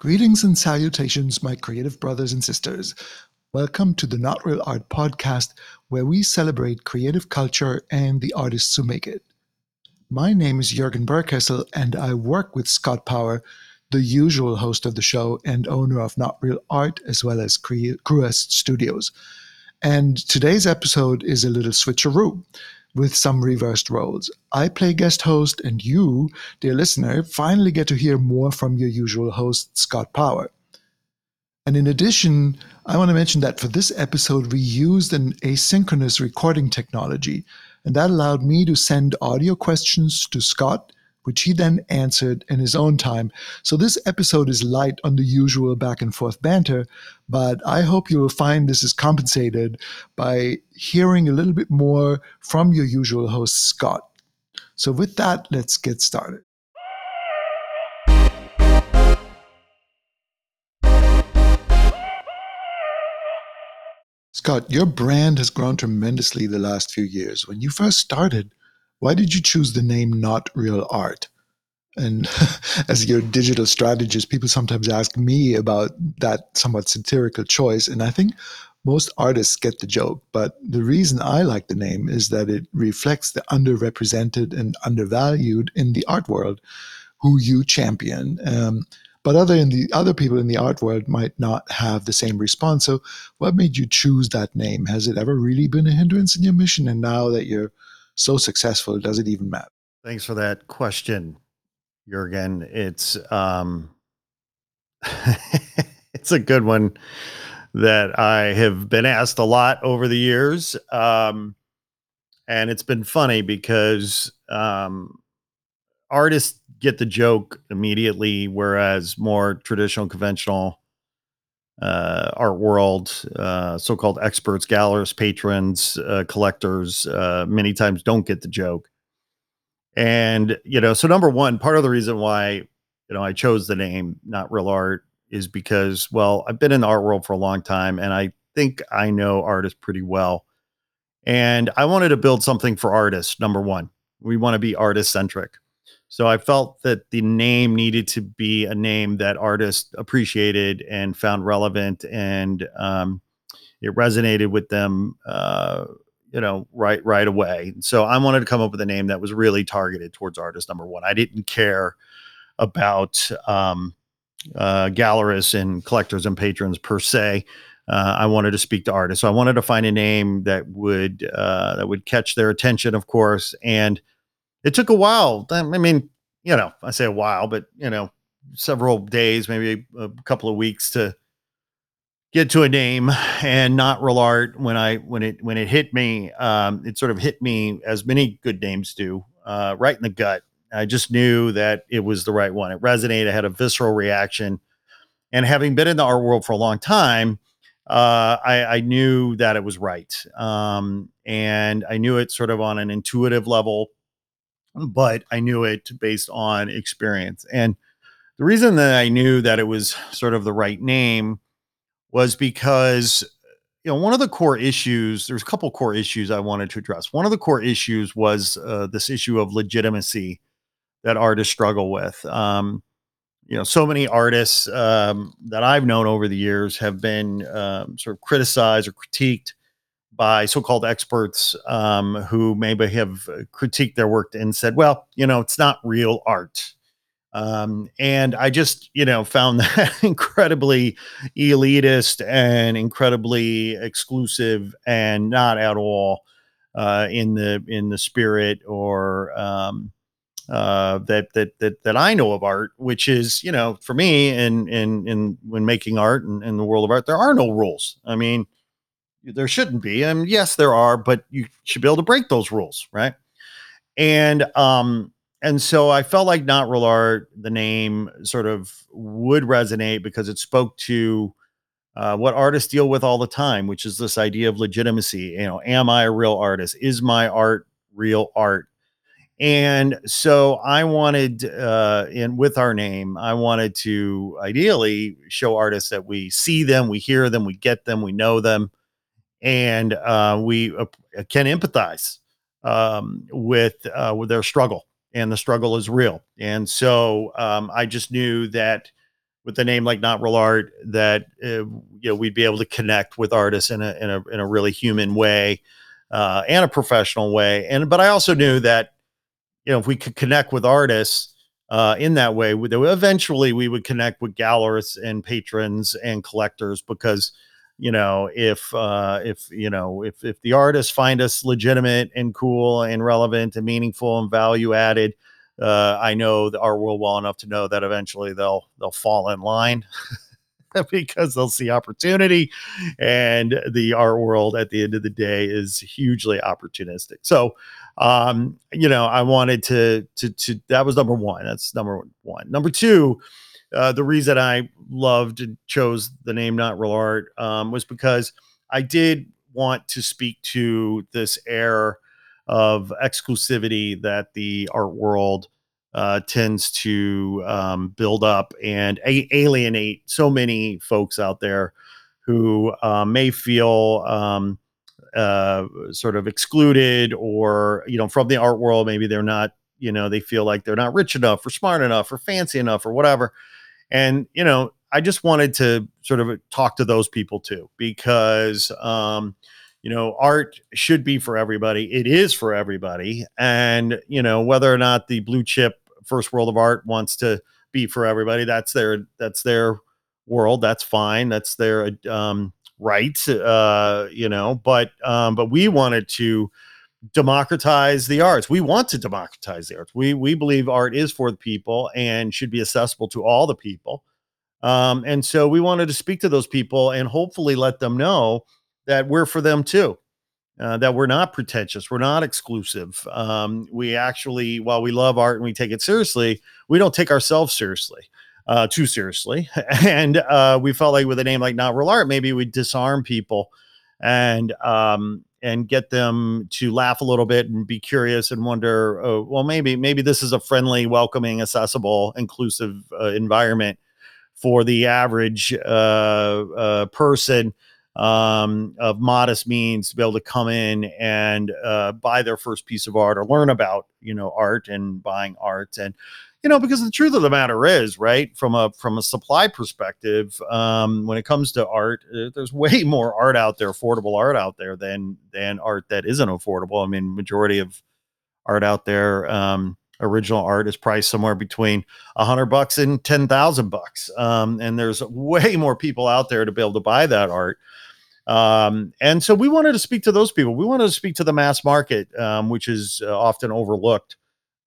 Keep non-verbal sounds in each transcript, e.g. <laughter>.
Greetings and salutations, my creative brothers and sisters. Welcome to the Not Real Art podcast, where we celebrate creative culture and the artists who make it. My name is Jürgen Berkessel, and I work with Scott Power, the usual host of the show and owner of Not Real Art, as well as Crewest Studios. And today's episode is a little switcheroo with some reversed roles. I play guest host, and you, dear listener, finally get to hear more from your usual host, Scott Power. And in addition, I want to mention that for this episode, we used an asynchronous recording technology, and that allowed me to send audio questions to Scott which he then answered in his own time. So this episode is light on the usual back and forth banter, but I hope you will find this is compensated by hearing a little bit more from your usual host, Scott. So with that, let's get started. Scott, your brand has grown tremendously the last few years. When you first started, why did you choose the name Not Real Art? And <laughs> as your digital strategist, people sometimes ask me about that somewhat satirical choice. And I think most artists get the joke. But the reason I like the name is that it reflects the underrepresented and undervalued in the art world who you champion. Um, but other in the other people in the art world might not have the same response. So, what made you choose that name? Has it ever really been a hindrance in your mission? And now that you're so successful, does it even matter? Thanks for that question, Jurgen. It's um, <laughs> it's a good one that I have been asked a lot over the years, um, and it's been funny because um, artists get the joke immediately, whereas more traditional, conventional uh, art world, uh, so-called experts, gallerists, patrons, uh, collectors, uh, many times don't get the joke. And you know, so number one, part of the reason why you know I chose the name not real art is because well, I've been in the art world for a long time, and I think I know artists pretty well. And I wanted to build something for artists. Number one, we want to be artist centric. So I felt that the name needed to be a name that artists appreciated and found relevant, and um, it resonated with them, uh, you know, right right away. So I wanted to come up with a name that was really targeted towards artists. Number one, I didn't care about um, uh, gallerists and collectors and patrons per se. Uh, I wanted to speak to artists, so I wanted to find a name that would uh, that would catch their attention, of course, and it took a while. I mean, you know, I say a while, but you know, several days, maybe a, couple of weeks to get to a name and not real art when I when it when it hit me, um, it sort of hit me as many good names do, uh, right in the gut. I just knew that it was the right one. It resonated. I had a visceral reaction, and having been in the art world for a long time, uh, I, I, knew that it was right, um, and I knew it sort of on an intuitive level but I knew it based on experience. And the reason that I knew that it was sort of the right name was because you know one of the core issues there's a couple core issues i wanted to address one of the core issues was uh, this issue of legitimacy that artists struggle with um, you know so many artists um, that i've known over the years have been um, sort of criticized or critiqued by so-called experts um, who maybe have critiqued their work and said, "Well, you know, it's not real art." Um, and I just, you know, found <laughs> that incredibly elitist and incredibly exclusive, and not at all uh, in the in the spirit or um, uh, that that that that I know of art, which is, you know, for me, and in in when making art and in the world of art, there are no rules. I mean, there shouldn't be, and yes, there are, but you should be able to break those rules, right? And um, and so I felt like not real art, the name sort of would resonate because it spoke to uh, what artists deal with all the time, which is this idea of legitimacy. You know, am I a real artist? Is my art real art? And so I wanted, uh, in with our name, I wanted to ideally show artists that we see them, we hear them, we get them, we know them, and uh, we uh, can empathize um, with uh, with their struggle and the struggle is real. And so um, I just knew that with a name like Not Real Art, that uh, you know we'd be able to connect with artists in a in a in a really human way uh, and a professional way. And but I also knew that you know if we could connect with artists uh, in that way, eventually we would connect with gallerists and patrons and collectors because you know if uh if you know if if the artists find us legitimate and cool and relevant and meaningful and value added uh i know our world well enough to know that eventually they'll they'll fall in line <laughs> because they'll see opportunity. And the art world at the end of the day is hugely opportunistic. So um you know i wanted to to to that was number one. That's number one. Number two uh, the reason I loved and chose the name Not Real Art um, was because I did want to speak to this air of exclusivity that the art world uh, tends to um, build up and a- alienate so many folks out there who uh, may feel um, uh, sort of excluded or you know from the art world maybe they're not you know they feel like they're not rich enough or smart enough or fancy enough or whatever and, you know, I just wanted to sort of talk to those people too, because, um, you know, art should be for everybody. It is for everybody. And, you know, whether or not the blue chip first world of art wants to be for everybody, that's their, that's their world. That's fine. That's their, um, right. Uh, you know, but, um, but we wanted to, democratize the arts. We want to democratize the arts. We we believe art is for the people and should be accessible to all the people. Um, and so we wanted to speak to those people and hopefully let them know that we're for them too. Uh, that we're not pretentious, we're not exclusive. Um, we actually, while we love art and we take it seriously, we don't take ourselves seriously, uh, too seriously. <laughs> And uh, we felt like with a name like Not Real Art, maybe we disarm people and um, and get them to laugh a little bit and be curious and wonder, oh, well, maybe maybe this is a friendly, welcoming, accessible, inclusive uh, environment for the average uh, uh, person um, of modest means to be able to come in and uh, buy their first piece of art or learn about you know art and buying art. And you know because the truth of the matter is right from a from a supply perspective um, when it comes to art uh, there's way <laughs> more art out there affordable art out there than than art that isn't affordable. I mean majority of art out there um, original art is priced somewhere between a hundred bucks and ten thousand bucks. Um, and there's way <laughs> more people out there to be able to buy that art. Um, and so we wanted to speak to those people. We wanted to speak to the mass market um, which is uh, often overlooked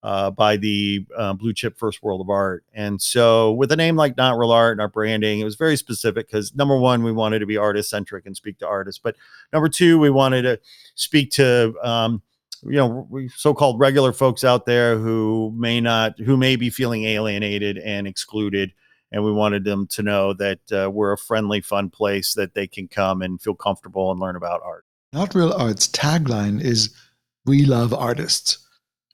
uh, by the uh, blue chip first world of art. And so, with a name like Not Real Art and our branding, it was very specific because number one, we wanted to be artist centric and speak to artists. But number two, we wanted to speak to, um, you know, so called regular folks out there who may not, who may be feeling alienated and excluded. And we wanted them to know that uh, we're a friendly, fun place that they can come and feel comfortable and learn about art. Not Real Art's tagline is We love artists.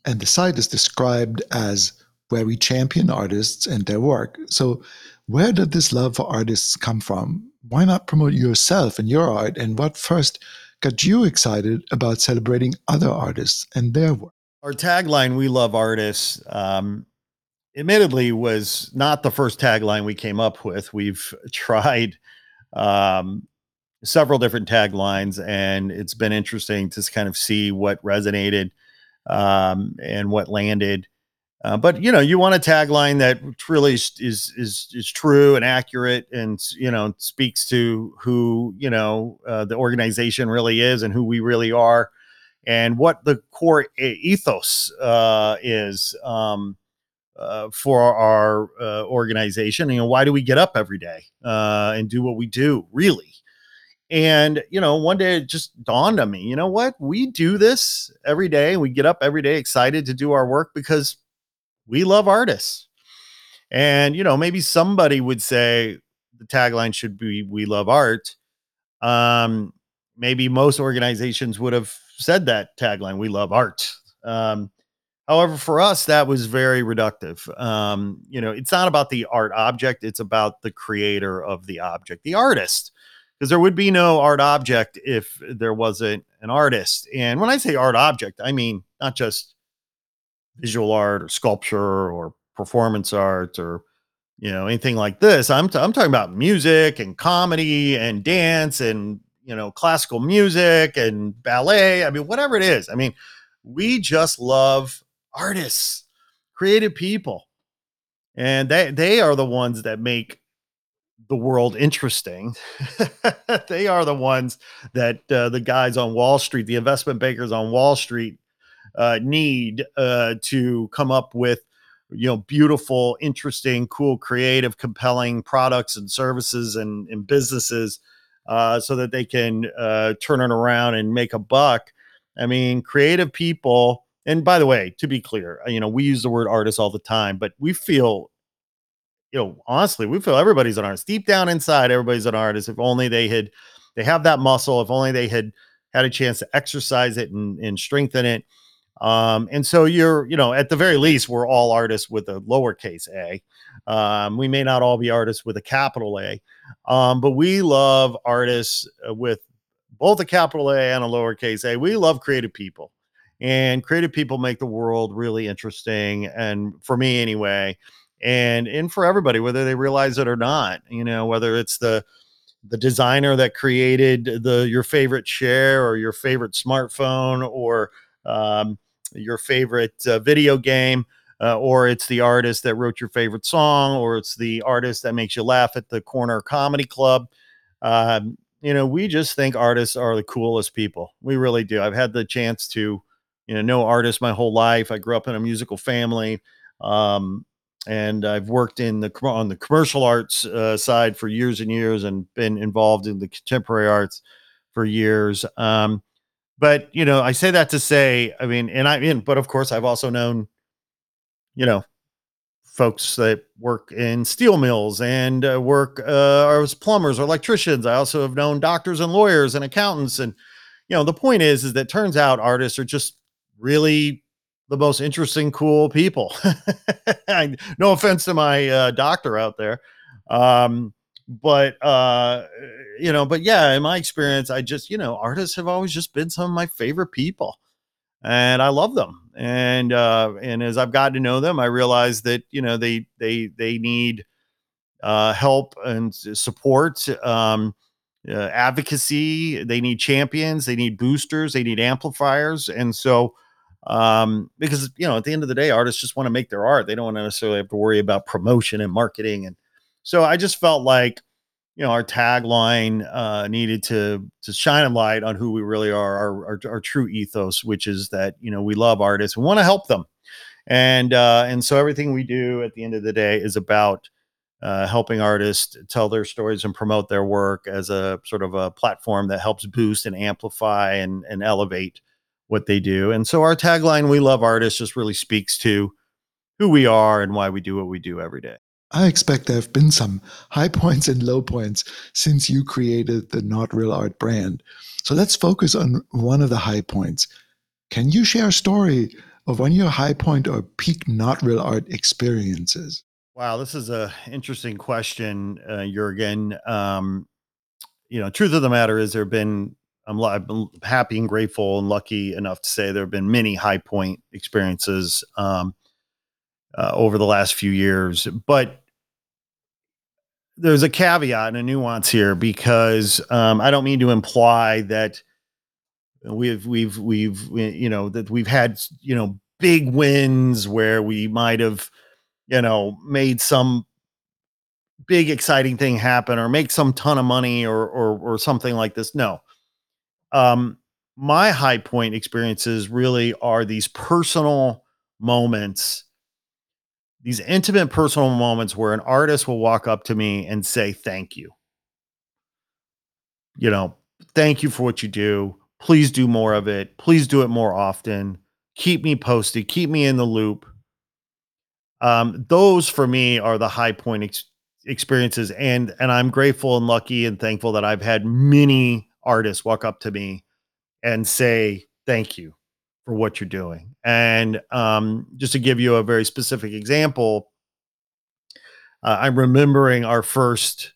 And the site is described as where we champion artists and their work. So, where did this love for artists come from? Why not promote yourself and your art? And what first got you excited about celebrating other artists and their work? Our tagline, We Love Artists, um, admittedly, was not the first tagline we came up with. We've <laughs> tried um, several different taglines, and it's been interesting to kind of see what resonated um, and what landed. Uh, but you know, you want a tagline that really is, is is true and accurate, and you know, speaks to who you know uh, the organization really is and who we really are, and what the core ethos uh, is um, uh, for our uh, organization. You know, why do we get up every day uh, and do what we do? Really, and, you know, one day it just dawned on me, you know what? We do this every day. We get up every day excited to do our work because we love artists. And, you know, maybe somebody would say the tagline should be we love art. Um, maybe most organizations would have said that tagline, we love art. Um, however, for us, that was very reductive. Um, you know, it's not about the art object, it's about the creator of the object, the artist because there would be no art object if there wasn't an artist. And when I say art object, I mean not just visual art or sculpture or performance art or you know anything like this. I'm t- I'm talking about music and comedy and dance and you know classical music and ballet. I mean whatever it is. I mean we just love artists, creative people. And they they are the ones that make the world interesting. <laughs> they are the ones that uh, the guys on Wall Street, the investment bankers on Wall Street, uh, need uh, to come up with, you know, beautiful, interesting, cool, creative, compelling products and services and, and businesses, uh, so that they can uh, turn it around and make a buck. I mean, creative people. And by the way, to be clear, you know, we use the word artist all the time, but we feel you know, honestly, we feel everybody's an artist. Deep down inside, everybody's an artist. If only they had, they have that muscle. If only they had had a chance to exercise it and, and strengthen it. Um, and so you're, you know, at the very least, we're all artists with a lowercase a. Um, we may not all be artists with a capital A, um, but we love artists uh, with both a capital A and a lowercase a. We love creative people, and creative people make the world really interesting. And for me, anyway, and and for everybody whether they realize it or not you know whether it's the the designer that created the your favorite chair or your favorite smartphone or um, your favorite uh, video game uh, or it's the artist that wrote your favorite song or it's the artist that makes you laugh at the corner comedy club um, you know we just think artists are the coolest people. We really do. I've had the chance to you know know artists my whole life. I grew up in a musical family. Um, and I've worked in the on the commercial arts uh, side for years and years, and been involved in the contemporary arts for years. Um, but you know, I say that to say, I mean, and I mean, but of course, I've also known, you know, folks that work in steel mills and uh, work uh, as plumbers or electricians. I also have known doctors and lawyers and accountants, and you know, the point is, is that turns out artists are just really the most interesting, cool people. <laughs> no offense to my uh, doctor out there. Um, but uh, you know, but yeah, in my experience, I just, you know, artists have always just been some of my favorite people. And I love them. And uh, and as I've gotten to know them, I realize that, you know, they they they need uh help and support. Um uh, advocacy they need champions they need boosters they need amplifiers and so um, because you know at the end of the day artists just want to make their art. They don't want to necessarily have to worry about promotion and marketing and so i just felt like you know our tagline uh, needed to to shine a light on who we really are our, our, our true ethos which is that you know we love artists we want to help them. And uh, and so everything we do at the end of the day is about uh, helping artists tell their stories and promote their work as a sort of a platform that helps boost and amplify and, and elevate what they do. And so our tagline, We Love Artists, just really speaks to who we are and why we do what we do every day. I expect there have been some high <laughs> points and low points since you created the Not Real Art brand. So let's focus on one of the high points. Can you share a story of one of your high point or peak Not Real Art experiences? Wow, this is a interesting question, uh, Jurgen. Um, you know, truth of the matter is there have been I'm, been happy and grateful and lucky enough to say there have been many high point experiences um, uh, over the last few years. But there's a caveat and a nuance here because um, I don't mean to imply that we've we've we've you know that we've had you know big wins where we might have you know made some big exciting thing happen or make some ton of money or or or something like this. No. Um my high point experiences really are these personal moments these intimate personal moments where an artist will walk up to me and say thank you. You know thank you for what you do. Please do more of it. Please do it more often. Keep me posted. Keep me in the loop. Um, those for me are the high point ex- experiences and and i'm grateful and lucky and thankful that i've had many artists walk up to me and say thank you for what you're doing. And um, just to give you a very specific example, uh, I'm remembering our first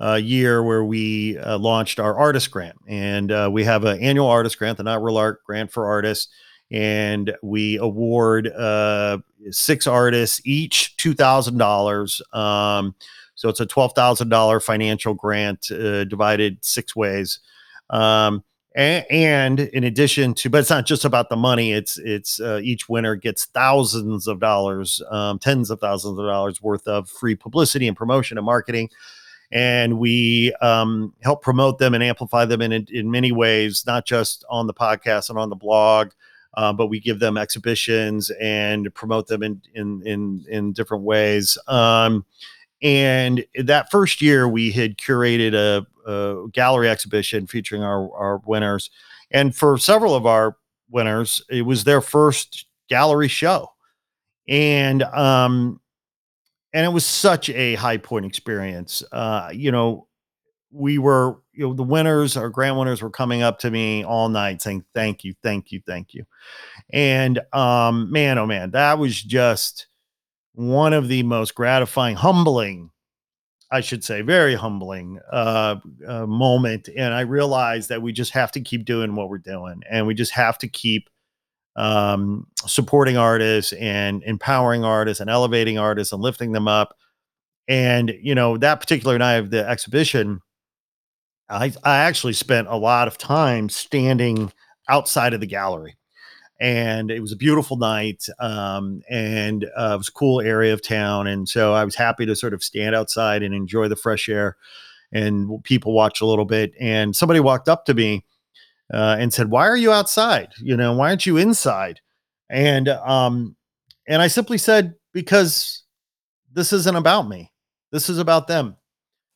uh, year where we uh, launched our artist grant, and uh, we have an annual artist grant, the Not Real Art Grant for Artists, and we award uh, six artists each two thousand dollars. Um, so it's a twelve thousand dollar financial grant uh, divided six ways. Um, and, in addition to but it's not just about the money it's it's uh, each winner gets thousands of dollars um, tens of thousands of dollars worth of free publicity and promotion and marketing. And we um, help promote them and amplify them in, in many ways not just on the podcast and on the blog uh, but we give them exhibitions and promote them in in in, in different ways. Um, and that first year, we had curated a, a gallery exhibition featuring our, our winners. And for several of our winners, it was their first gallery show. And um, and it was such a high point experience. Uh, you know, we were, you know, the winners, our grand winners were coming up to me all night saying, Thank you, thank you, thank you. And um, man, oh man, that was just one of the most gratifying, humbling, I should say, very humbling uh, uh, moment. And I realized that we just have to keep doing what we're doing, and we just have to keep um, supporting artists and empowering artists and elevating artists and lifting them up. And you know that particular night of the exhibition, I, I actually spent a lot of time standing outside of the gallery and it was a beautiful night um, and uh, it was a cool area of town and so i was happy to sort of stand outside and enjoy the fresh air and people watch a little bit and somebody walked up to me uh, and said why are you outside? You know why aren't you inside? And um and i simply said because this isn't about me. This is about them.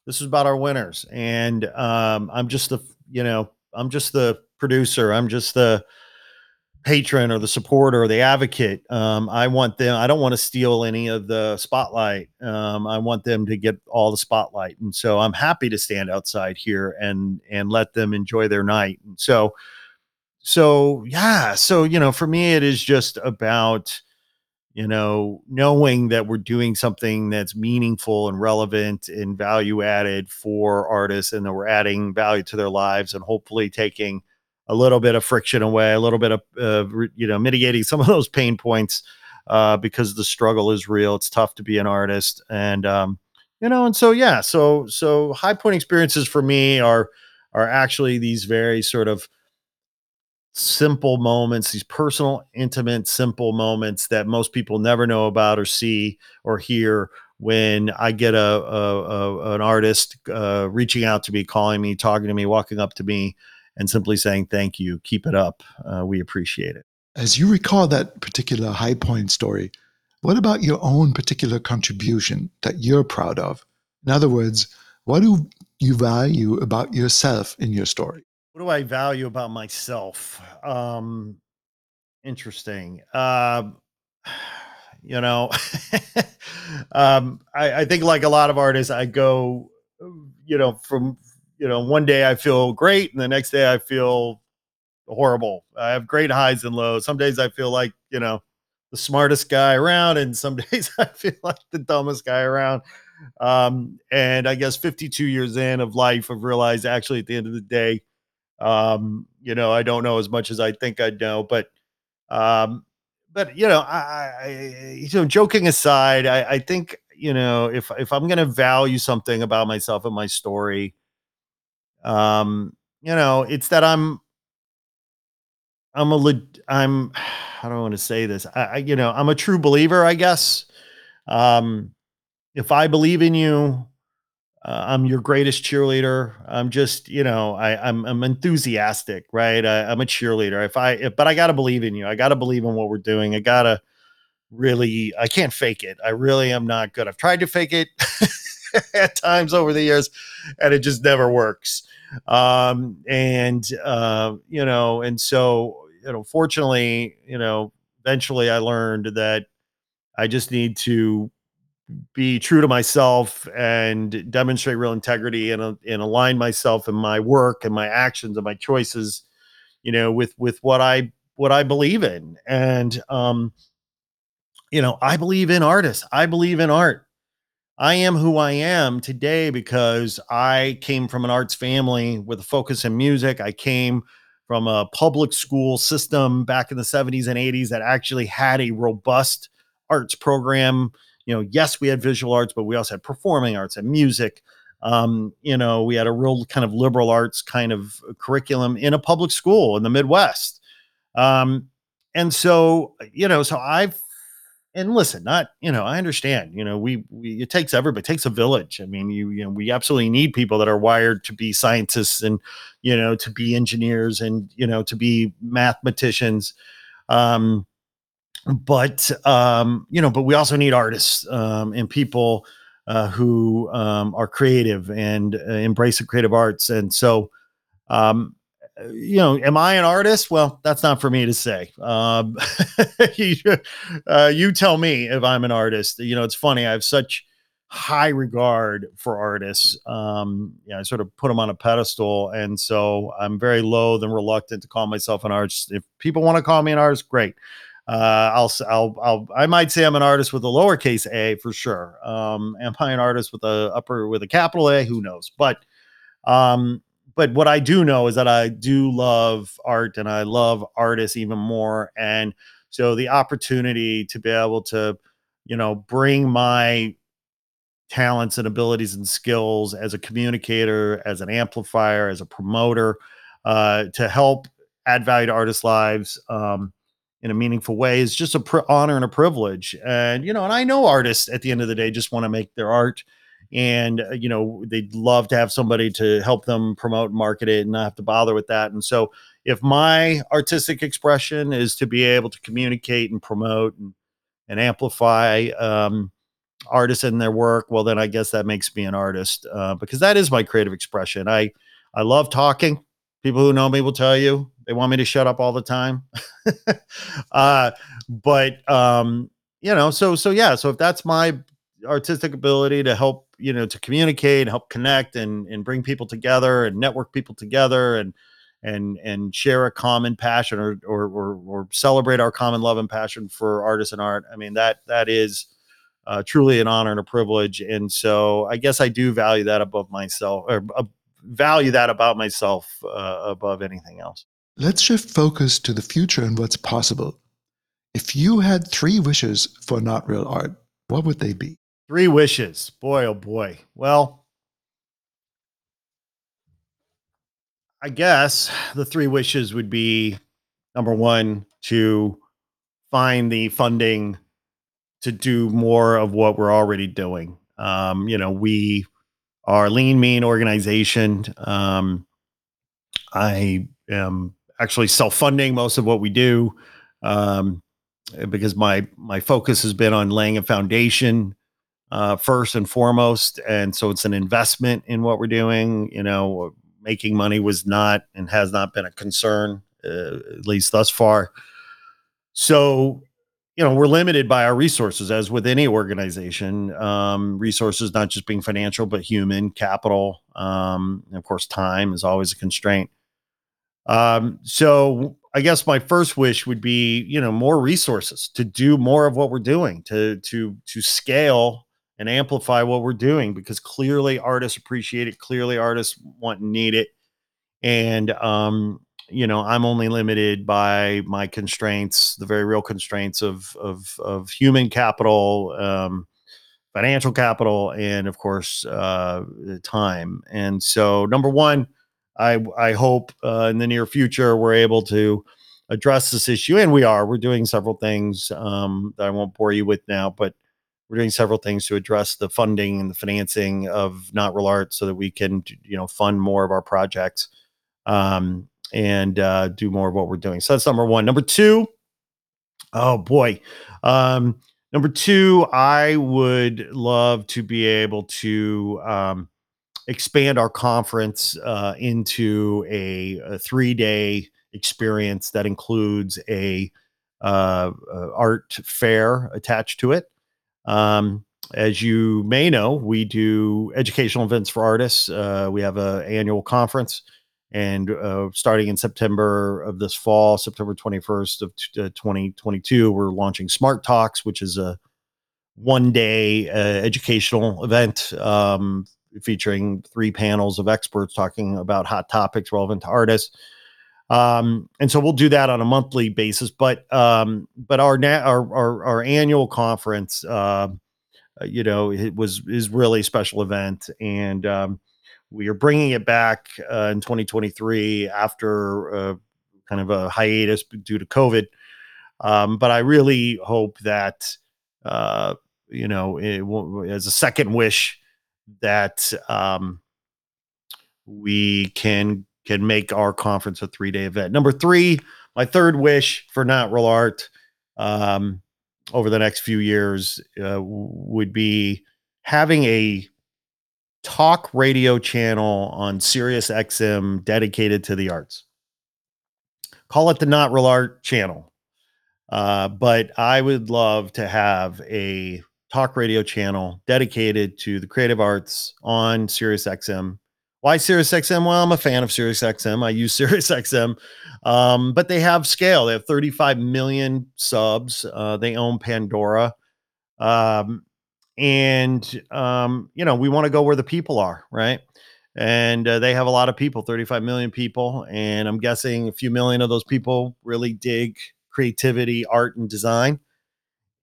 This is about our winners and um i'm just the you know i'm just the producer. I'm just the patron or the supporter or the advocate. Um, I want them. I don't want to steal any of the spotlight. Um, I want them to get all the spotlight, and so I'm happy to stand outside here and and let them enjoy their night. And so, so yeah. So you know, for me, it is just about you know knowing that we're doing something that's meaningful and relevant and value added for artists, and that we're adding value to their lives, and hopefully taking a little bit of friction away, a little bit of uh, you know mitigating some of those pain points uh, because the struggle is real. It's tough to be an artist, and um, you know, and so yeah, so so high point experiences for me are are actually these very sort of simple moments, these personal, intimate, simple moments that most people never know about or see or hear when I get a, a, a an artist uh, reaching out to me, calling me, talking to me, walking up to me and simply saying thank you, keep it up. Uh, we appreciate it. As you recall that particular high point story, what about your own particular contribution that you're proud of? In other words, what do you value about yourself in your story? What do I value about myself? Um, interesting. Uh, <sighs> you know, <laughs> um, I, I think like a lot of artists, I go, you know, from you know, one day I feel great and the next day I feel horrible. I have great highs and lows. Some days I feel like, you know, the smartest guy around, and some <laughs> days I feel like the dumbest guy around. Um, and I guess 52 years in of life, I've realized actually at the end of the day, um, you know, I don't know as much as I think I know, but, um, but you know, I, I you know, joking aside, I, I think you know, if if I'm going to value something about myself and my story, um, you know, it's that I'm I'm a I'm <sighs> I don't want to say this. I, I you know, I'm a true believer, I guess. Um if I believe in you, uh, I'm your greatest cheerleader. I'm just, you know, I, I'm I'm enthusiastic, right? I, I'm a cheerleader. If I, if, but I got to believe in you. I got to believe in what we're doing. I gotta really, I can't fake it. I really am not good. I've tried to fake it <laughs> at times over the years, and it just never works. Um, and uh, you know, and so you know, fortunately, you know, eventually I learned that I just need to be true to myself and demonstrate real integrity and, uh, and align myself and my work and my actions and my choices you know with with what i what i believe in. And um you know i believe in artists. I believe in art i am who i am today because i came from an arts family with a focus in music i came from a public school system back in the 70s and 80s that actually had a robust arts program you know, yes, we had visual arts, but we also had performing arts and music. Um, you know, we had a real kind of liberal arts kind of curriculum in a public school in the Midwest. Um, and so, you know, so I've and listen, not you know, I understand. You know, we, we it takes everybody, it takes a village. I mean, you you know, we absolutely need people that are wired to be scientists and you know to be engineers and you know to be mathematicians. Um, but um, you know, but we also need artists um, and people uh, who um, are creative and uh, embrace the creative arts. And so, um, you know, am I an artist? Well, that's not for me to say. Um, <laughs> you, uh, you tell me if I'm an artist. You know, it's funny. I have such high regard for artists. Um, yeah, I sort of put them on a pedestal, and so I'm very loath and reluctant to call myself an artist. If people want to call me an artist, great uh, I'll, I'll, I'll, I might say I'm an artist with a lowercase a for sure. Um, am I an artist with a upper with a capital A? Who knows? But, um, but what I do know is that I do love art and I love artists even more. And so the opportunity to be able to, you know, bring my talents and abilities and skills as a communicator, as an amplifier, as a promoter, uh, to help add value to artists' lives. Um, in a meaningful way is just a pr- honor and a privilege. And you know, and I know artists at the end of the day just want to make their art, and uh, you know they'd love to have somebody to help them promote and market it, and not have to bother with that. And so, if my artistic expression is to be able to communicate and promote and, and amplify um, artists and their work, well, then I guess that makes me an artist uh, because that is my creative expression. I I love talking. People who know me will tell you they want me to shut up all the time. <laughs> uh, but um, you know, so so yeah, so if that's my artistic ability to help, you know, to communicate, and help connect and and bring people together and network people together and and and share a common passion or or or, or celebrate our common love and passion for artists and art. I mean that that is uh, truly an honor and a privilege. And so I guess I do value that above myself or uh, value that about myself uh, above anything else. Let's shift focus to the future and what's possible. If you had three wishes for not real art, what would they be? Three wishes. Boy, oh boy. Well, I guess the three wishes would be number one, to find the funding to do more of what we're already doing. Um, you know, we are lean, mean organization. Um, I am actually self-funding most of what we do um, because my my focus has been on laying a foundation uh, first and foremost, and so it's an investment in what we're doing. You know, making money was not and has not been a concern uh, at least thus far. So you know we're limited by our resources as with any organization um, resources not just being financial but human capital um, and of course time is always a constraint um, so i guess my first wish would be you know more resources to do more of what we're doing to to to scale and amplify what we're doing because clearly artists appreciate it clearly artists want and need it and um you know i'm only limited by my constraints the very real constraints of of of human capital um financial capital and of course uh, time. And so, number one, I I hope uh, in the near future we're able to address this issue, and we are. We're doing several things um, that I won't bore you with now, but we're doing several things to address the funding and the financing of Not Real Art so that we can you know fund more of our projects um, and uh, do more of what we're doing. So that's number one. Number two, oh boy. Um, number two, I would love to be able to um, expand our conference uh, into a, a three day experience that includes a uh, art fair attached to it. Um, as you may know, we do educational events for artists. Uh, we have an annual conference, and uh, starting in September of this fall, September 21st of t- uh, 2022, we're launching Smart Talks, which is a one day uh, educational event um, featuring three panels of experts talking about hot topics relevant to artists. Um, and so we'll do that on a monthly basis. But um, but our, na- our our our annual conference, uh, you know, it was is really a special event, and um, we are bringing it back uh, in 2023 after uh, kind of a hiatus due to COVID. Um, but I really hope that uh, you know, it, as a second wish, that um, we can can make our conference a three day event. Number three, my third wish for Not Real Art um, over the next few years uh, would be having a talk radio channel on Sirius XM dedicated to the arts. Call it the Not Real Art channel. Uh, but I would love to have a talk radio channel dedicated to the creative arts on Sirius XM. Why Sirius XM? Well, I'm a fan of Sirius XM. I use <laughs> Sirius XM, um, but they have scale. They have 35 million subs. Uh, they own Pandora. Um, and, um, you know, we want to go where the people are, right? And uh, they have a lot of people, 35 million people. And I'm guessing a few million of those people really dig creativity, art, and design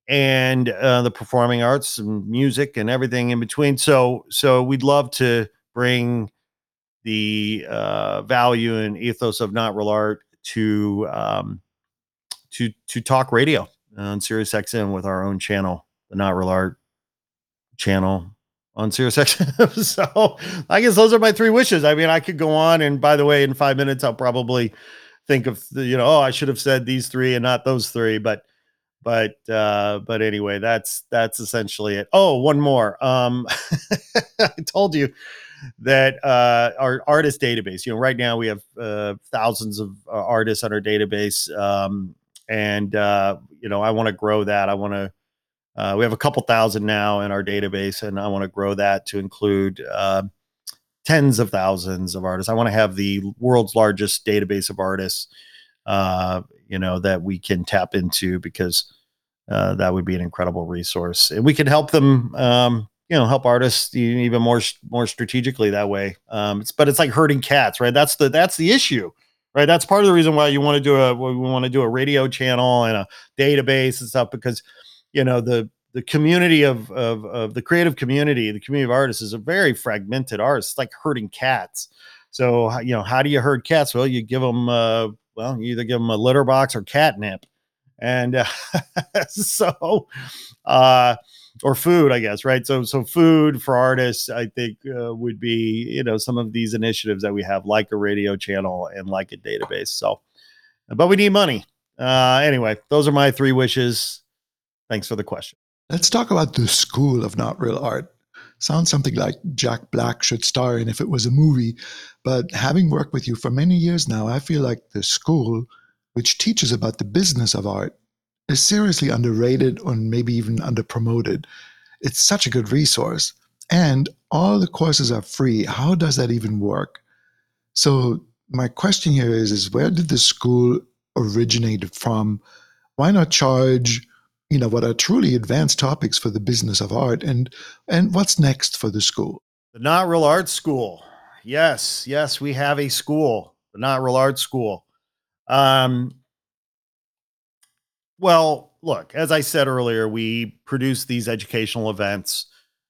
and uh, the performing arts and music and everything in between. So, so we'd love to bring the uh, value and ethos of not real art to um, to to talk radio on Sirius XM with our own channel, the Not Real Art channel on Sirius <laughs> XM. so I guess those are my three wishes. I mean, I could go on, and by the way, in five minutes, I'll probably think of you know, oh, I should have said these three and not those three, but but uh but anyway that's that's essentially it. Oh one more. Um <laughs> i told you that uh our artist database you know right now we have uh thousands of uh, artists on our database um and uh you know i want to grow that. I want to uh, we have a couple thousand now in our database and i want to grow that to include tens of thousands of artists. I want to have the world's largest database of artists you know that we can tap into because uh, that would be an incredible resource. And we could help them um, you know help artists even more more strategically that way. Um, it's, but it's like herding cats right? That's the that's the issue right? That's part of the reason why you want to do a we want to do a radio channel and a database and stuff because you know the the community of, of of the creative community the community of artists is a very fragmented artist. It's like herding cats. So you know how do you herd cats? Well you give them uh, well you either give them a litter box or catnip. And uh, <laughs> so uh or food i guess right? So so food for artists i think uh, would be you know some of these initiatives that we have like a radio channel and like a database. So but we need money. Uh anyway those are my three wishes. Thanks for the question. Let's talk about the school of not real art sounds something like jack black should star in if it was a movie but having worked with you for many years now i feel like the school which teaches about the business of art, is seriously underrated or maybe even underpromoted. It's such a good resource. And all the courses are free. How does that even work? So my question here is, is where did the school originate from? Why not charge, you know, what are truly advanced topics for the business of art? And and what's next for the school? The Not Real Art School. Yes, yes, we have a school, the Not Real Art School. Um, well, look, as I said earlier, we produce these educational events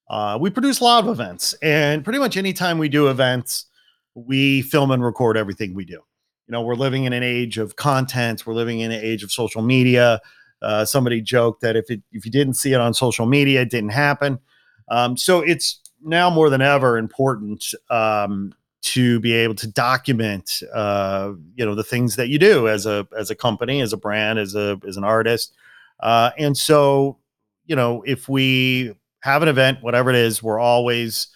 uh, we produce a lot of events, and pretty much anytime we do events, we film and record everything we do. You know, we're living in an age of content. We're living in an age of social media. Uh, somebody joked that if it if you didn't see it on social media, it didn't happen. Um, so it's now more than ever important um, to be able to document, uh, you know, the things that you do as a as a company, as a brand, as a as an artist. Uh, and so, you know, if we have an event, whatever it is, we're always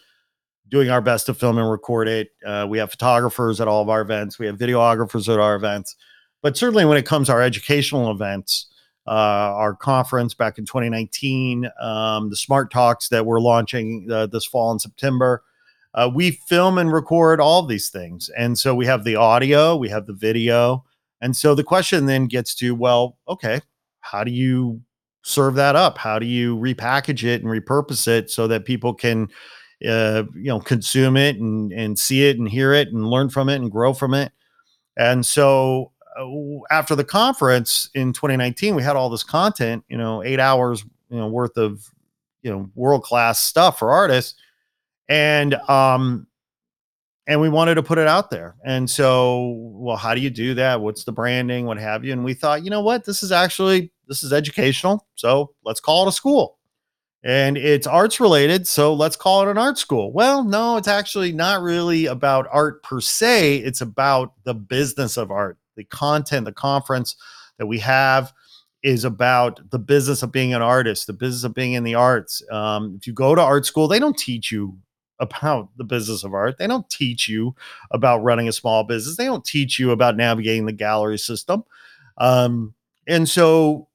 doing our best to film and record it. Uh, we have photographers at all of our events. We have videographers at our events. But certainly, when it comes to our educational events, our conference back in 2019, um, the Smart Talks that we're launching uh, this fall in September, uh, we film and record all these things. And so we have the audio, we have the video. And so the question then gets to, well, okay, how do you serve that up? How do you repackage it and repurpose it so that people can, uh, you know, consume it and and see it and hear it and learn from it and grow from it? And so uh, after the conference in 2019, we had all this content, you know, eight hours, you know, worth of, you know, world class stuff for artists, and um, and we wanted to put it out there. And so, well, how do you do that? What's the branding? What have you? And we thought, you know what, this is actually this is educational, so let's call it a school. And it's arts related, so let's call it an art school. Well, no, it's actually not really about art per se. It's about the business of art, the content, the conference that we have is about the business of being an artist, the business of being in the arts. Um, if you go to art school, they don't teach you about the business of art. They don't teach you about running a small business. They don't teach you about navigating the gallery system. Um, and so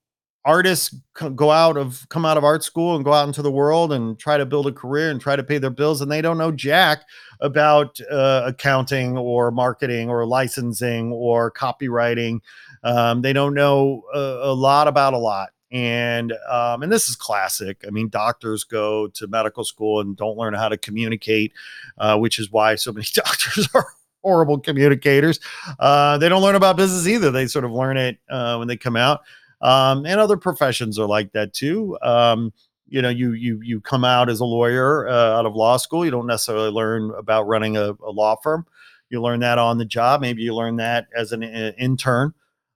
artists go out of come out of art school and go out into the world and try to build a career and try to pay their bills and they don't know jack about uh, accounting or marketing or licensing or copywriting um, they don't know a, a lot about a lot and um, and this is classic. I mean, doctors go to medical school and don't learn how to communicate, uh, which is why so many <laughs> doctors are horrible communicators. Uh, they don't learn about business either. They sort of learn it uh, when they come out. Um, and other professions are like that too. Um, you know, you you you come out as a lawyer uh, out of law school. You don't necessarily learn about running a, a, law firm. You learn that on the job. Maybe you learn that as an, an intern.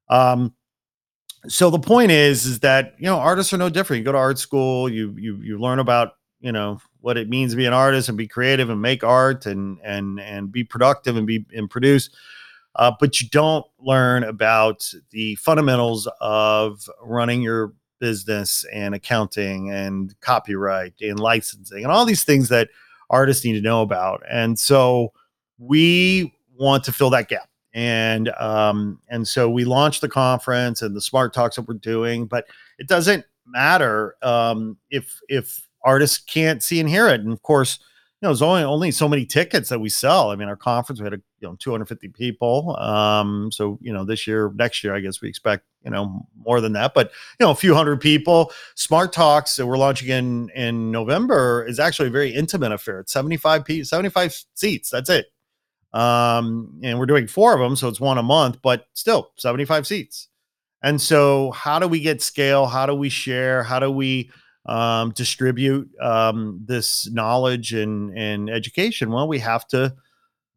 Um, so the point is is that you know artists are no different you go to art school you you you learn about you know what it means to be an artist and be creative and make art and and and be productive and be and produce uh, but you don't learn about the fundamentals of running your business and accounting and copyright and licensing and all these things that artists need to know about. And so we want to fill that gap. And um, and so we launched the conference and the smart talks that we're doing but it doesn't matter um, if if artists can't see and hear it. And of course you know there's only only so many tickets that we sell i mean our conference we had a, you know 250 people um, so you know this year next year i guess we expect you know more than that but you know a few hundred people smart talks that we're launching in in november is actually a very intimate affair it's 75 p 75 seats that's it um, and we're doing four of them, so it's one a month, but still 75 seats. And so, how do we get scale? How do we share? How do we um, distribute um, this knowledge and and education? Well, we have to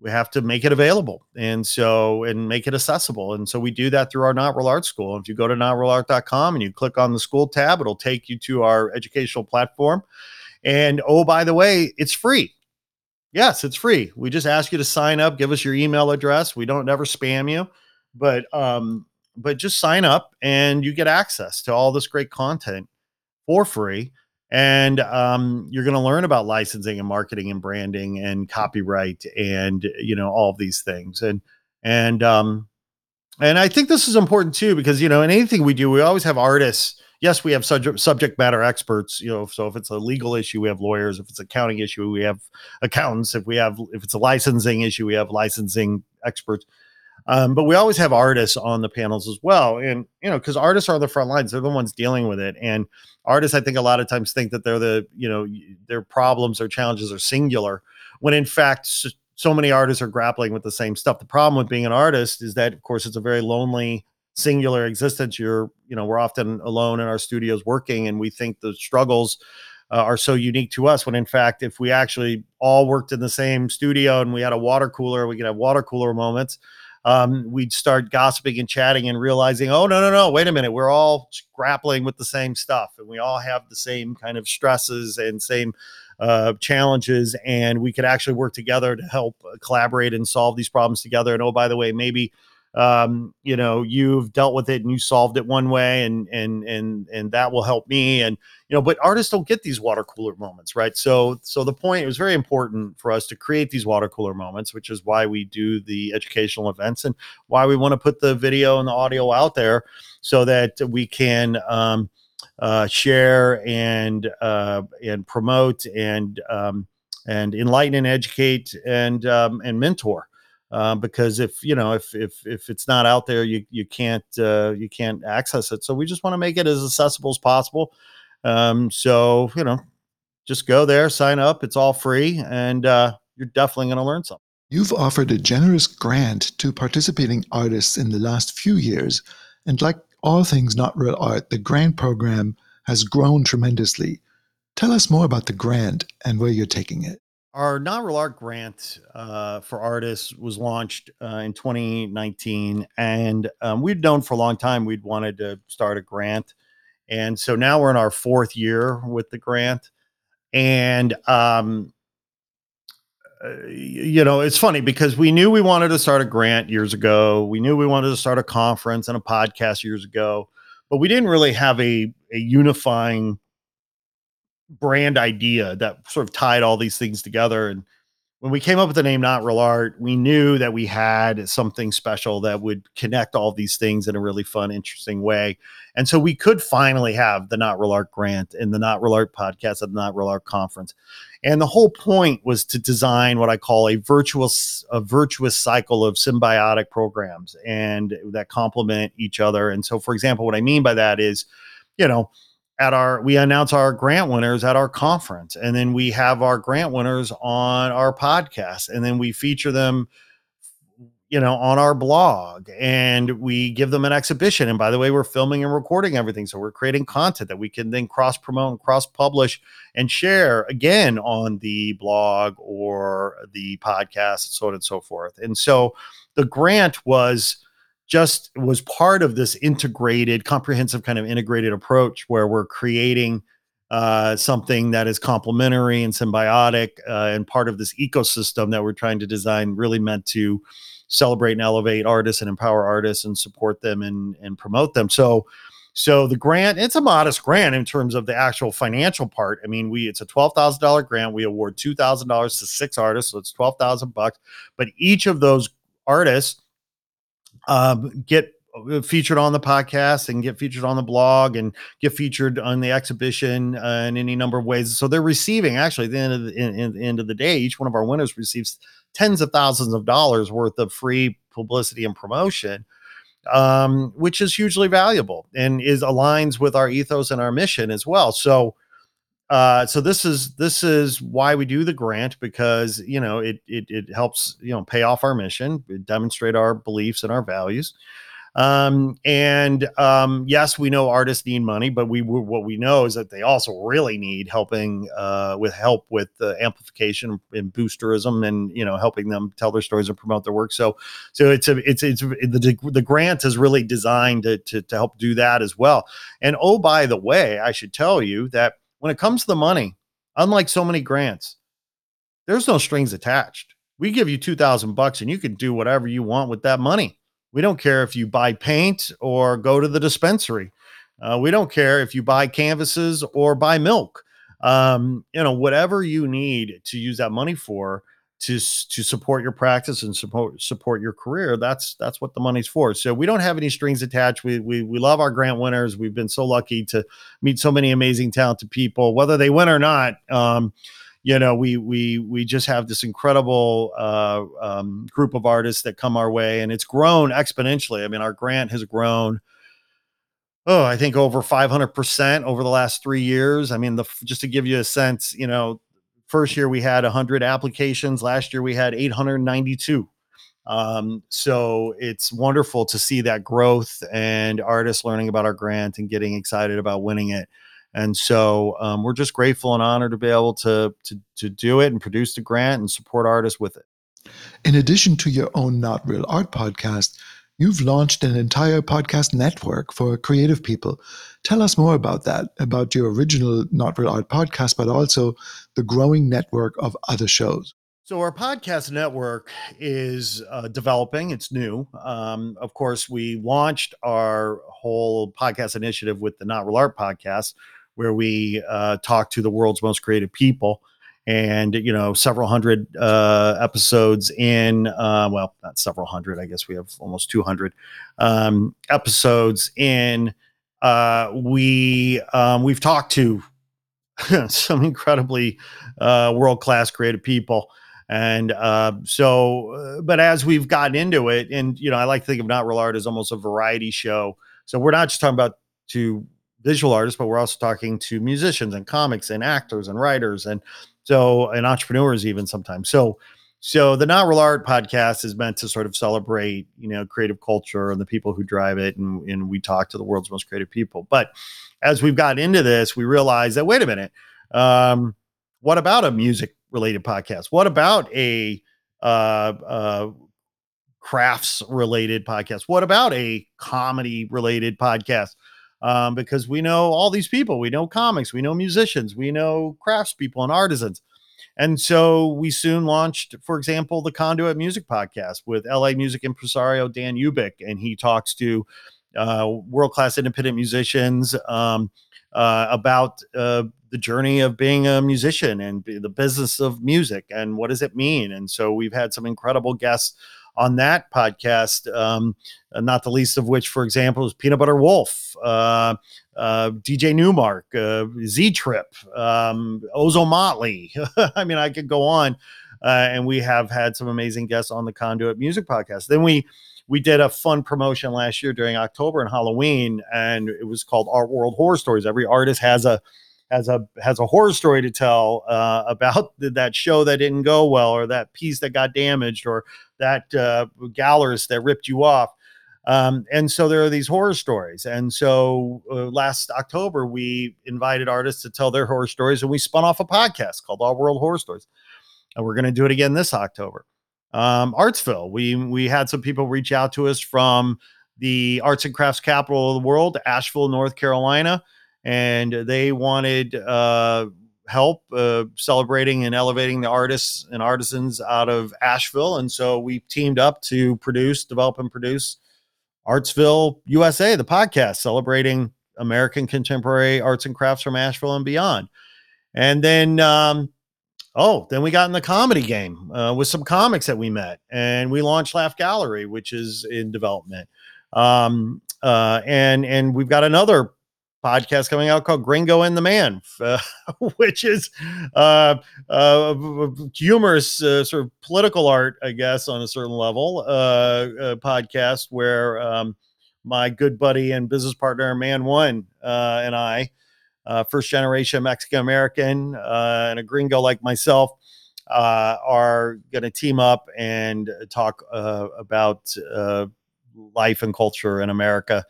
we have to make it available and so and make it accessible and so we do that through our not real art school if you go to notrealart.com and you click on the school tab it'll take you to our educational platform and oh by the way it's free Yes, it's free. We just ask you to sign up, give us your email address. We don't ever spam you, but um, but just sign up and you get access to all this great content for free. And um, you're going to learn about licensing and marketing and branding and copyright and you know all of these things. And and um, and I think this is important too because you know in anything we do, we always have artists yes, we have subject subject matter experts. You know, so if it's a legal issue, we have lawyers. If it's accounting issue, we have accountants. If we have if it's a licensing issue, we have licensing experts. Um, but we always have artists on the panels as well, and you know, because artists are the front lines; they're the ones dealing with it. And artists, I think, a lot of times think that they're the you know their problems or challenges are singular, when in fact so many artists are grappling with the same stuff. The problem with being an artist is that, of course, it's a very lonely singular existence you're you know we're often alone in our studios working and we think the struggles uh, are so unique to us when in fact if we actually all worked in the same studio and we had a water cooler we could have water cooler moments um, we'd start gossiping and chatting and realizing oh no no no wait a minute we're all grappling with the same stuff and we all have the same kind of stresses and same uh, challenges and we could actually work together to help uh, collaborate and solve these problems together. And oh by the way maybe um, you know you've dealt with it and you solved it one way and and and and that will help me and you know but artists don't get these water cooler moments right? So so the point it was very important for us to create these water cooler moments which is why we do the educational events and why we want to put the video and the audio out there so that we can um, uh, share and uh, and promote and um, and enlighten and educate and um, and mentor uh, because if you know if if if it's not out there, you you can't uh, you can't access it. So we just want to make it as accessible as possible. Um, so you know, just go there, sign up. It's all free, and uh, you're definitely going to learn something. You've offered a generous grant to participating artists in the last few years, and like all things not real art, the grant program has grown tremendously. Tell us more about the grant and where you're taking it. Our Not Real Art grant uh, for artists was launched uh, in 2019, and um, we'd known for a long time we'd wanted to start a grant, and so now we're in our fourth year with the grant, and um, uh, you know it's funny because we knew we wanted to start a grant years ago, we knew we wanted to start a conference and a podcast years ago, but we didn't really have a a unifying brand idea that sort of tied all these things together. And when we came up with the name Not Real Art, we knew that we had something special that would connect all these things in a really fun, interesting way. And so we could finally have the Not Real Art grant and the Not Real Art podcast at the Not Real Art conference. And the whole point was to design what I call a virtuous a virtuous cycle of symbiotic programs and that complement each other. And so for example, what I mean by that is, you know, at our we announce our grant winners at our conference and then we have our grant winners on our podcast and then we feature them you know on our blog and we give them an exhibition. And by the way we're filming and recording everything so we're creating content that we can then cross promote and cross publish and share again on the blog or the podcast so on and so forth. And so the grant was just was part of this integrated, comprehensive kind of integrated approach where we're creating uh, something that is complementary and symbiotic uh, and part of this ecosystem that we're trying to design, really meant to celebrate and elevate artists and empower artists and support them and, and promote them. So, so the grant, it's a modest grant in terms of the actual financial part. I mean, we it's a twelve thousand dollar grant. We award two thousand dollars to six artists, so it's twelve thousand bucks. But each of those artists um, get uh, featured on the podcast and get featured on the blog and get featured on the exhibition uh, in any number of ways. So they're receiving actually at the end of the, in, in the end of the day, each one of our winners receives tens of thousands of dollars worth of free publicity and promotion, um, which is hugely valuable and is aligns with our ethos and our mission as well. So uh, so this is this is why we do the grant because you know it it it helps you know pay off our mission, demonstrate our beliefs and our values. Um, and um, yes, we know artists need money, but we what we know is that they also really need helping uh, with help with the amplification and boosterism, and you know helping them tell their stories and promote their work. So, so it's a it's it's the the grant is really designed to to, to help do that as well. And oh, by the way, I should tell you that when it comes to the money, unlike so many grants, there's no strings attached. We give you 2000 bucks and you can do whatever you want with that money. We don't care if you buy paint or go to the dispensary. Uh, we don't care if you buy canvases or buy milk. Um, you know, whatever you need to use that money for, to to support your practice and support support your career that's that's what the money's for. So we don't have any strings attached. We we, we love our grant winners. We've been so lucky to meet so many amazing talented people whether they win or not um, you know we we we just have this incredible uh, um, group of artists that come our way and it's grown exponentially. I mean our grant has grown oh i think over 500% over the last three years. I mean the just to give you a sense you know First year we had 100 applications. Last year we had 892. Um, so it's wonderful to see that growth and artists learning about our grant and getting excited about winning it. And so um, we're just grateful and honored to be able to, to to do it and produce the grant and support artists with it. In addition to your own Not Real Art podcast, you've launched an entire podcast network for creative people. Tell us more about that, about your original Not Real Art podcast, but also the growing network of other shows. So our podcast network is uh, developing. It's new. Um, of course, we launched our whole podcast initiative with the Not Real Art podcast, where we uh, talk to the world's most creative people. And you know, several hundred uh, episodes in. Uh, well, not several hundred. I guess we have almost two hundred um, episodes in. Uh, we um, we've talked to <laughs> some incredibly uh, world class creative people and uh, so, uh, but as we've gotten into it, and you know, I like to think of Not Real Art as almost a variety show. So we're not just talking about to visual artists, but we're also talking to musicians and comics and actors and writers and so and entrepreneurs even sometimes. So so the Not Real Art podcast is meant to sort of celebrate, you know, creative culture and the people who drive it, and, and we talk to the world's most creative people. But as we've gotten into this, we realize that wait a minute, um, what about a music related podcast? What about a uh, uh, crafts related podcast? What about a comedy related podcast? Um, because we know all these people, we know comics, we know musicians, we know craftspeople and artisans. And so we soon launched, for example, the Conduit Music Podcast with LA music impresario Dan Ubick, and he talks to uh, world class independent musicians um, uh, about uh, the journey of being a musician and the business of music and what does it mean. And so we've had some incredible guests on that podcast, um, not the least of which, for example, is Peanut Butter Wolf, uh, uh, DJ Nu-Mark, uh, Z Trip, um, Ozomatli. <laughs> I mean, I could go on. Uh, and we have had some amazing guests on the Conduit Music Podcast. Then we we did a fun promotion last year during October and Halloween, and it was called Art World Horror Stories. Every artist has a has a has a horror story to tell uh, about that show that didn't go well, or that piece that got damaged, or that uh, gallerist that ripped you off. Um, and so there are these horror stories. And so uh, last October, we invited artists to tell their horror stories, and we spun off a podcast called Art World Horror Stories. And we're going to do it again this October. Um, Artsville, we we had some people reach out to us from the arts and crafts capital of the world, Asheville, North Carolina and they wanted uh, help uh, celebrating and elevating the artists and artisans out of Asheville. And so we teamed up to produce, develop, and produce Artsville USA, the podcast celebrating American contemporary arts and crafts from Asheville and beyond. And then, um, oh, then we got in the comedy game uh, with some comics that we met, and we launched Laugh Gallery, which is in development. Um, uh, and and we've got another podcast coming out called Gringo and the Man, <laughs> uh, which is uh, uh, humorous, uh, sort of political art, I guess, on a certain level. Uh, podcast where um, my good buddy and business partner, Man One, uh, and I, first generation Mexican American, and a gringo like myself. are going to team up and talk about life and culture in America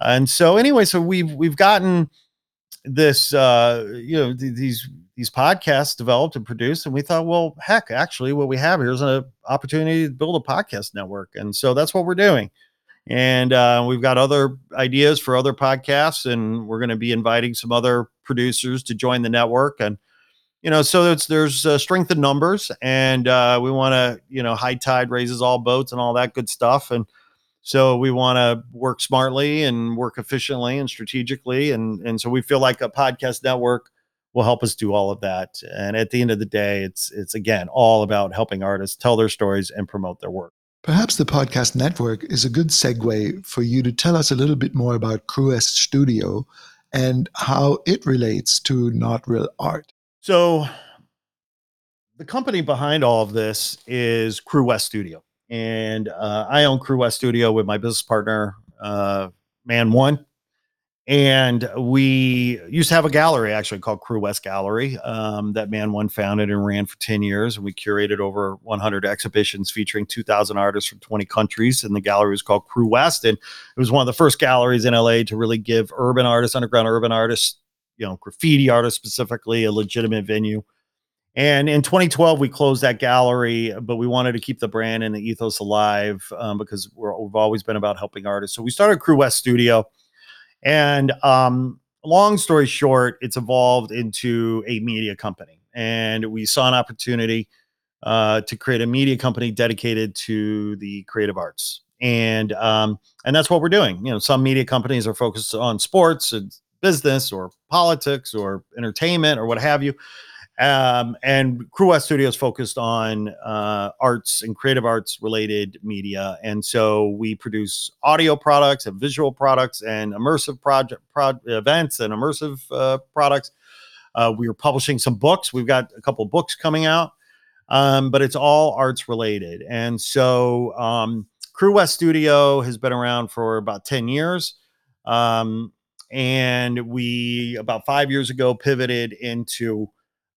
and so anyway, so we've we've gotten this uh you know th- these these podcasts developed and produced and we thought well heck actually what we have here is an opportunity to build a podcast network. And so that's what we're doing. And uh, we've got other ideas for other podcasts and we're going to be inviting some other producers to join the network. And you know so it's there's uh, strength in numbers and uh, we want to you know high tide raises all boats and all that good stuff. And so we want to work smartly and work efficiently and strategically. And, and so we feel like a podcast network will help us do all of that. And at the end of the day, it's it's again all about helping artists tell their stories and promote their work. Perhaps the podcast network is a good segue for you to tell us a little bit more about Crewest Studio and how it relates to Not Real Art. So the company behind all of this is Crewest Studio and uh, I own Crewest Studio with my business partner, uh, Man One, and we used to have a gallery actually called Crewest Gallery um, that Man One founded and ran for ten years, and we curated over 100 exhibitions featuring 2,000 artists from 20 countries. And the gallery was called Crewest. and it was one of the first galleries in LA to really give urban artists, underground urban artists, you know graffiti artists specifically, a legitimate venue. And in 2012, we closed that gallery, but we wanted to keep the brand and the ethos alive um, because we have always been about helping artists. So we started Crewest Studio, and um, long story short, it's evolved into a media company, and we saw an opportunity uh, to create a media company dedicated to the creative arts, and um, and that's what we're doing. You know, some media companies are focused on sports and business or politics or entertainment or what have you. Um, and Crewest Studios focused on uh, arts and creative arts related media. And so we produce audio products and visual products and immersive project pro- events and immersive uh, products. Uh, we are publishing some books. We've got a couple books coming out, um, but it's all arts related. And so um, Crewest Studio has been around for about 10 years. Um, and we, about five years ago, pivoted into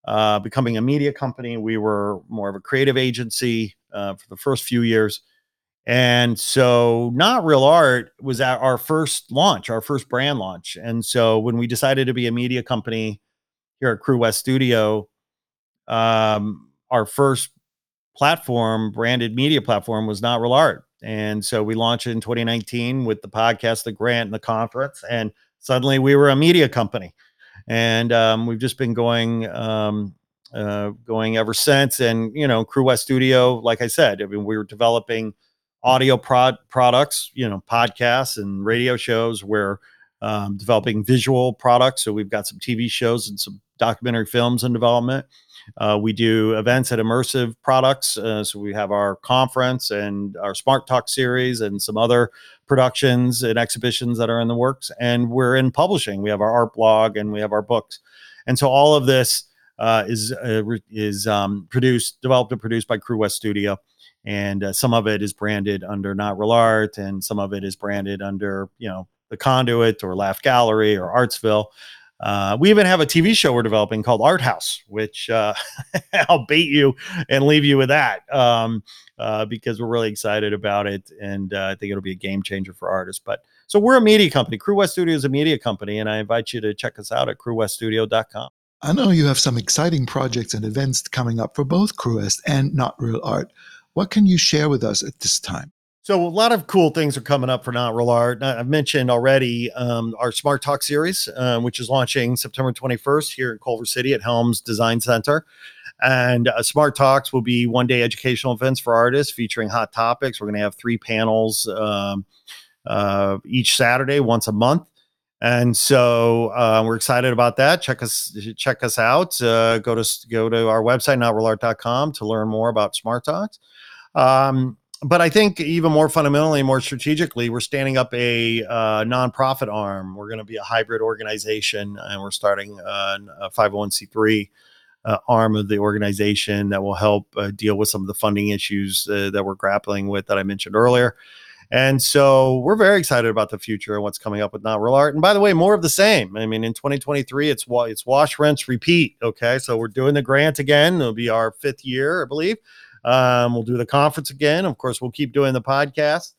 uh, becoming a media company. We were more of a creative agency uh, for the first few years. And so, Not Real Art was our first launch, our first brand launch. And so, when we decided to be a media company here at Crewest Studio, um, our first platform, branded media platform, was Not Real Art. And so, we launched in 2019 with the podcast, the grant, and the conference. And suddenly, we were a media company and um, we've just been going um, uh, going ever since. And you know, Crewest Studio, like I said, I mean, we were developing audio prod products, you know, podcasts and radio shows. We're um, developing visual products, so we've got some TV shows and some documentary films in development. Uh, we do events at immersive products. Uh, so we have our conference and our Smart Talk series and some other productions and exhibitions that are in the works. And we're in publishing. We have our art blog and we have our books. And so all of this uh, is uh, is um, produced, developed, and produced by Crewest Studio. And uh, some of it is branded under Not Real Art, and some of it is branded under you know the Conduit or Laugh Gallery or Artsville. Uh, we even have a TV show we're developing called Art House, which uh, <laughs> I'll bait you and leave you with that um, uh, because we're really excited about it, and uh, I think it'll be a game changer for artists. But so we're a media company. Crewest Studio is a media company, and I invite you to check us out at crewweststudio.com. I know you have some exciting projects and events coming up for both Crewest and Not Real Art. What can you share with us at this time? So a lot of cool things are coming up for Not Real Art. I've mentioned already um, our Smart Talk series, um, which is launching September 21st here in Culver City at Helms Design Center. And uh, Smart Talks will be one day educational events for artists featuring hot topics. We're going to have three panels um, uh, each Saturday, once a month. And so uh, we're excited about that. Check us check us out. Uh, go to go to our website notrealart.com to learn more about Smart Talks. Um, but I think even more fundamentally, more strategically, we're standing up a uh, nonprofit arm. We're going to be a hybrid organization, and we're starting uh, a 501c3 uh, arm of the organization that will help uh, deal with some of the funding issues uh, that we're grappling with that I mentioned earlier. And so we're very excited about the future and what's coming up with Not Real Art. And by the way, more of the same. I mean, in 2023, it's it's wash, rinse, repeat. Okay, so we're doing the grant again. It'll be our fifth year, I believe. Um, we'll do the conference again. Of course, we'll keep doing the podcast.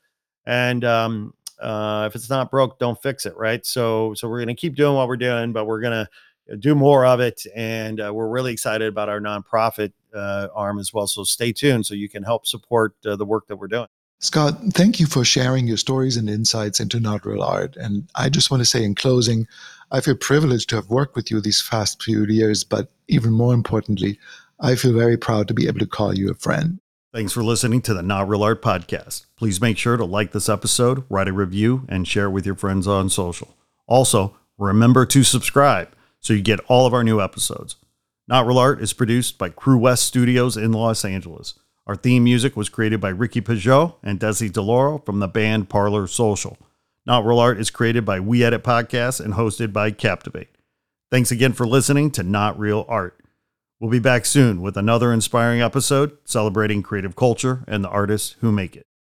And um, uh, if it's not broke, don't fix it, right? So, so we're going to keep doing what we're doing, but we're going to do more of it. And uh, we're really excited about our nonprofit uh, arm as well. So stay tuned so you can help support uh, the work that we're doing. Scott, thank you for sharing your stories and insights into Not Real Art. And I just want to say in closing, I feel privileged to have worked with you these past few years, but even more importantly, I feel very proud to be able to call you a friend. Thanks for listening to the Not Real Art Podcast. Please make sure to like this episode, write a review, and share it with your friends on social. Also, remember to subscribe so you get all of our new episodes. Not Real Art is produced by Crewest Studios in Los Angeles. Our theme music was created by Ricky Peugeot and Desi DeLauro from the band Parlor Social. Not Real Art is created by We Edit Podcasts and hosted by Captivate. Thanks again for listening to Not Real Art. We'll be back soon with another inspiring episode celebrating creative culture and the artists who make it.